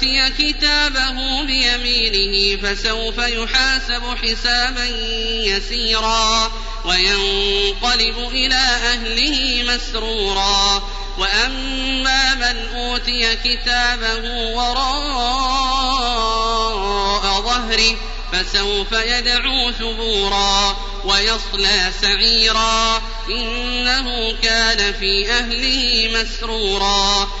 أوتي كتابه بيمينه فسوف يحاسب حسابا يسيرا وينقلب إلى أهله مسرورا وأما من أوتي كتابه وراء ظهره فسوف يدعو ثبورا ويصلى سعيرا إنه كان في أهله مسرورا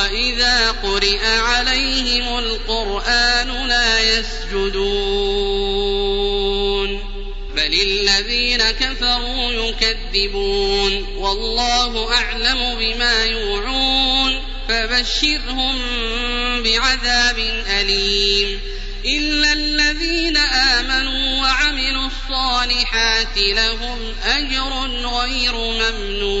وإذا قرئ عليهم القرآن لا يسجدون بل الذين كفروا يكذبون والله أعلم بما يوعون فبشرهم بعذاب أليم إلا الذين آمنوا وعملوا الصالحات لهم أجر غير ممنون